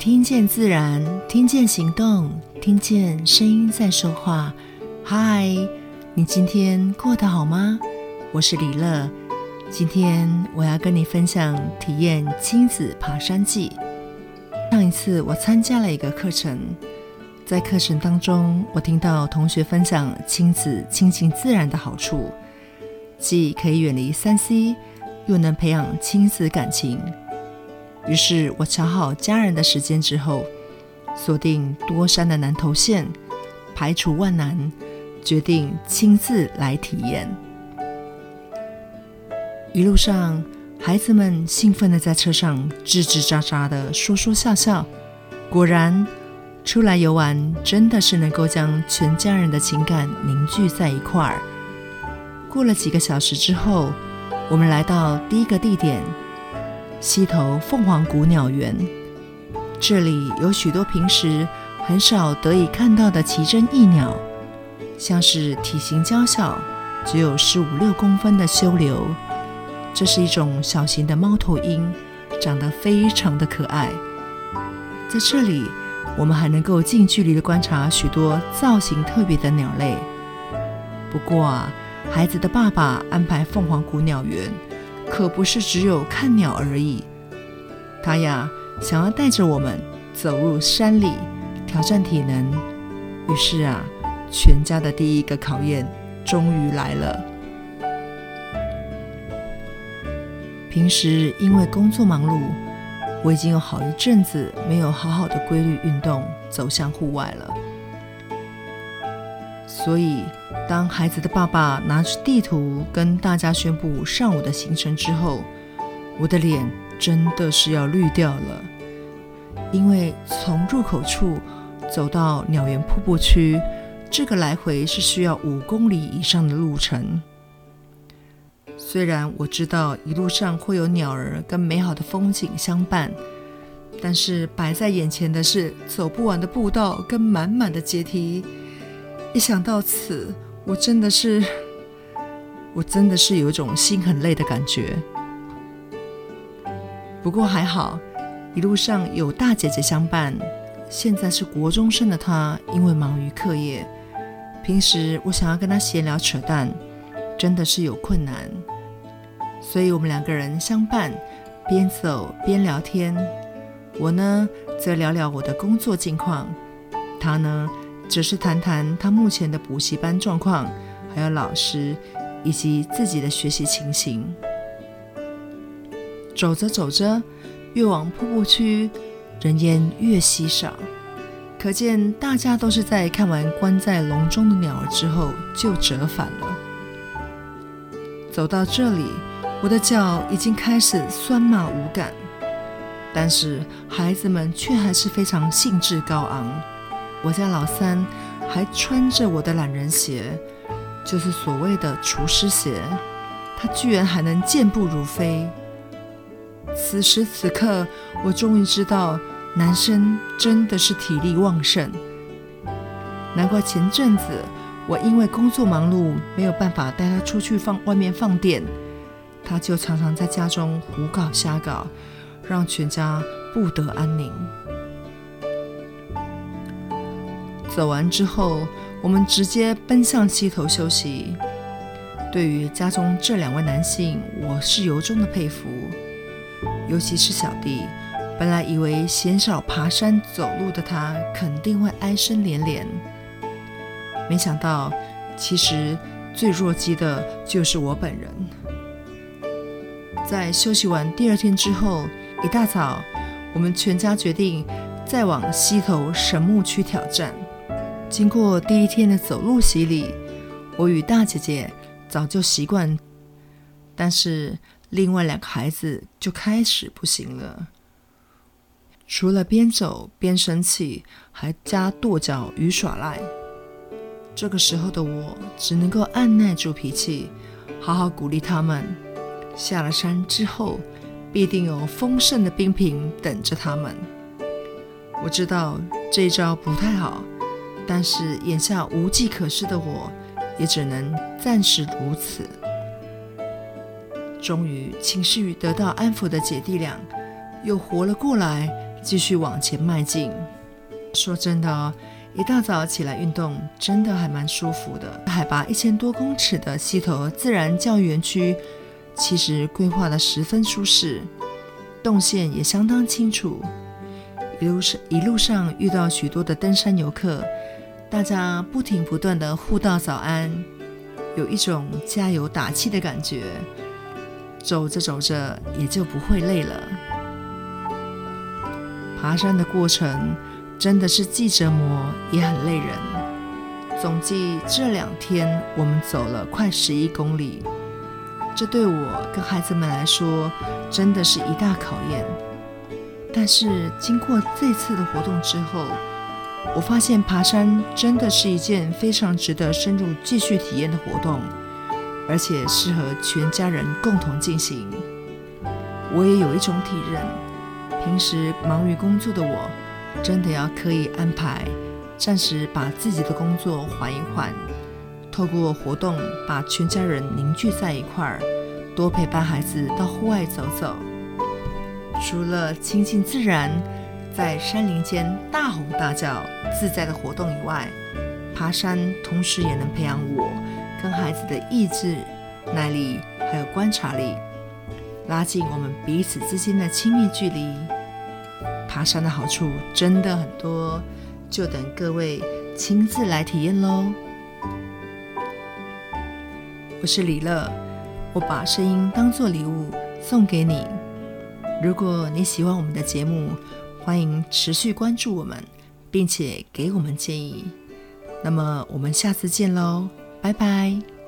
听见自然，听见行动，听见声音在说话。嗨，你今天过得好吗？我是李乐，今天我要跟你分享体验亲子爬山记。上一次我参加了一个课程，在课程当中，我听到同学分享亲子亲近自然的好处，既可以远离三 C，又能培养亲子感情。于是我瞧好家人的时间之后，锁定多山的南投县，排除万难，决定亲自来体验。一路上，孩子们兴奋地在车上吱吱喳喳地说说笑笑。果然，出来游玩真的是能够将全家人的情感凝聚在一块儿。过了几个小时之后，我们来到第一个地点。溪头凤凰谷鸟园，这里有许多平时很少得以看到的奇珍异鸟，像是体型娇小、只有十五六公分的鵂鶹，这是一种小型的猫头鹰，长得非常的可爱。在这里，我们还能够近距离的观察许多造型特别的鸟类。不过啊，孩子的爸爸安排凤凰谷鸟园。可不是只有看鸟而已，他呀想要带着我们走入山里，挑战体能。于是啊，全家的第一个考验终于来了。平时因为工作忙碌，我已经有好一阵子没有好好的规律运动，走向户外了。所以，当孩子的爸爸拿着地图跟大家宣布上午的行程之后，我的脸真的是要绿掉了。因为从入口处走到鸟园瀑布区，这个来回是需要五公里以上的路程。虽然我知道一路上会有鸟儿跟美好的风景相伴，但是摆在眼前的是走不完的步道跟满满的阶梯。一想到此，我真的是，我真的是有一种心很累的感觉。不过还好，一路上有大姐姐相伴。现在是国中生的她，因为忙于课业，平时我想要跟她闲聊扯淡，真的是有困难。所以我们两个人相伴，边走边聊天。我呢，则聊聊我的工作近况，她呢，只是谈谈他目前的补习班状况，还有老师以及自己的学习情形。走着走着，越往瀑布区，人烟越稀少，可见大家都是在看完关在笼中的鸟儿之后就折返了。走到这里，我的脚已经开始酸麻无感，但是孩子们却还是非常兴致高昂。我家老三还穿着我的懒人鞋，就是所谓的厨师鞋，他居然还能健步如飞。此时此刻，我终于知道男生真的是体力旺盛。难怪前阵子我因为工作忙碌，没有办法带他出去放外面放电，他就常常在家中胡搞瞎搞，让全家不得安宁。走完之后，我们直接奔向溪头休息。对于家中这两位男性，我是由衷的佩服。尤其是小弟，本来以为鲜少爬山走路的他肯定会哀声连连，没想到其实最弱鸡的就是我本人。在休息完第二天之后，一大早，我们全家决定再往溪头神木区挑战。经过第一天的走路洗礼，我与大姐姐早就习惯，但是另外两个孩子就开始不行了。除了边走边生气，还加跺脚与耍赖。这个时候的我只能够按捺住脾气，好好鼓励他们。下了山之后，必定有丰盛的冰品等着他们。我知道这一招不太好。但是眼下无计可施的我，也只能暂时如此。终于，情绪得到安抚的姐弟俩又活了过来，继续往前迈进。说真的，一大早起来运动真的还蛮舒服的。海拔一千多公尺的溪头自然教育园区，其实规划的十分舒适，动线也相当清楚。一路上一路上遇到许多的登山游客，大家不停不断的互道早安，有一种加油打气的感觉。走着走着也就不会累了。爬山的过程真的是既折磨也很累人。总计这两天我们走了快十一公里，这对我跟孩子们来说真的是一大考验。但是经过这次的活动之后，我发现爬山真的是一件非常值得深入继续体验的活动。而且适合全家人共同进行。我也有一种体认，平时忙于工作的我，真的要刻意安排，暂时把自己的工作缓一缓，透过活动把全家人凝聚在一块儿，多陪伴孩子到户外走走。除了亲近自然，在山林间大吼大叫、自在的活动以外，爬山同时也能培养我。跟孩子的意志、耐力，还有观察力，拉近我们彼此之间的亲密距离。爬山的好处真的很多，就等各位亲自来体验喽。我是李乐，我把声音当作礼物送给你。如果你喜欢我们的节目，欢迎持续关注我们，并且给我们建议。那么我们下次见喽。拜拜。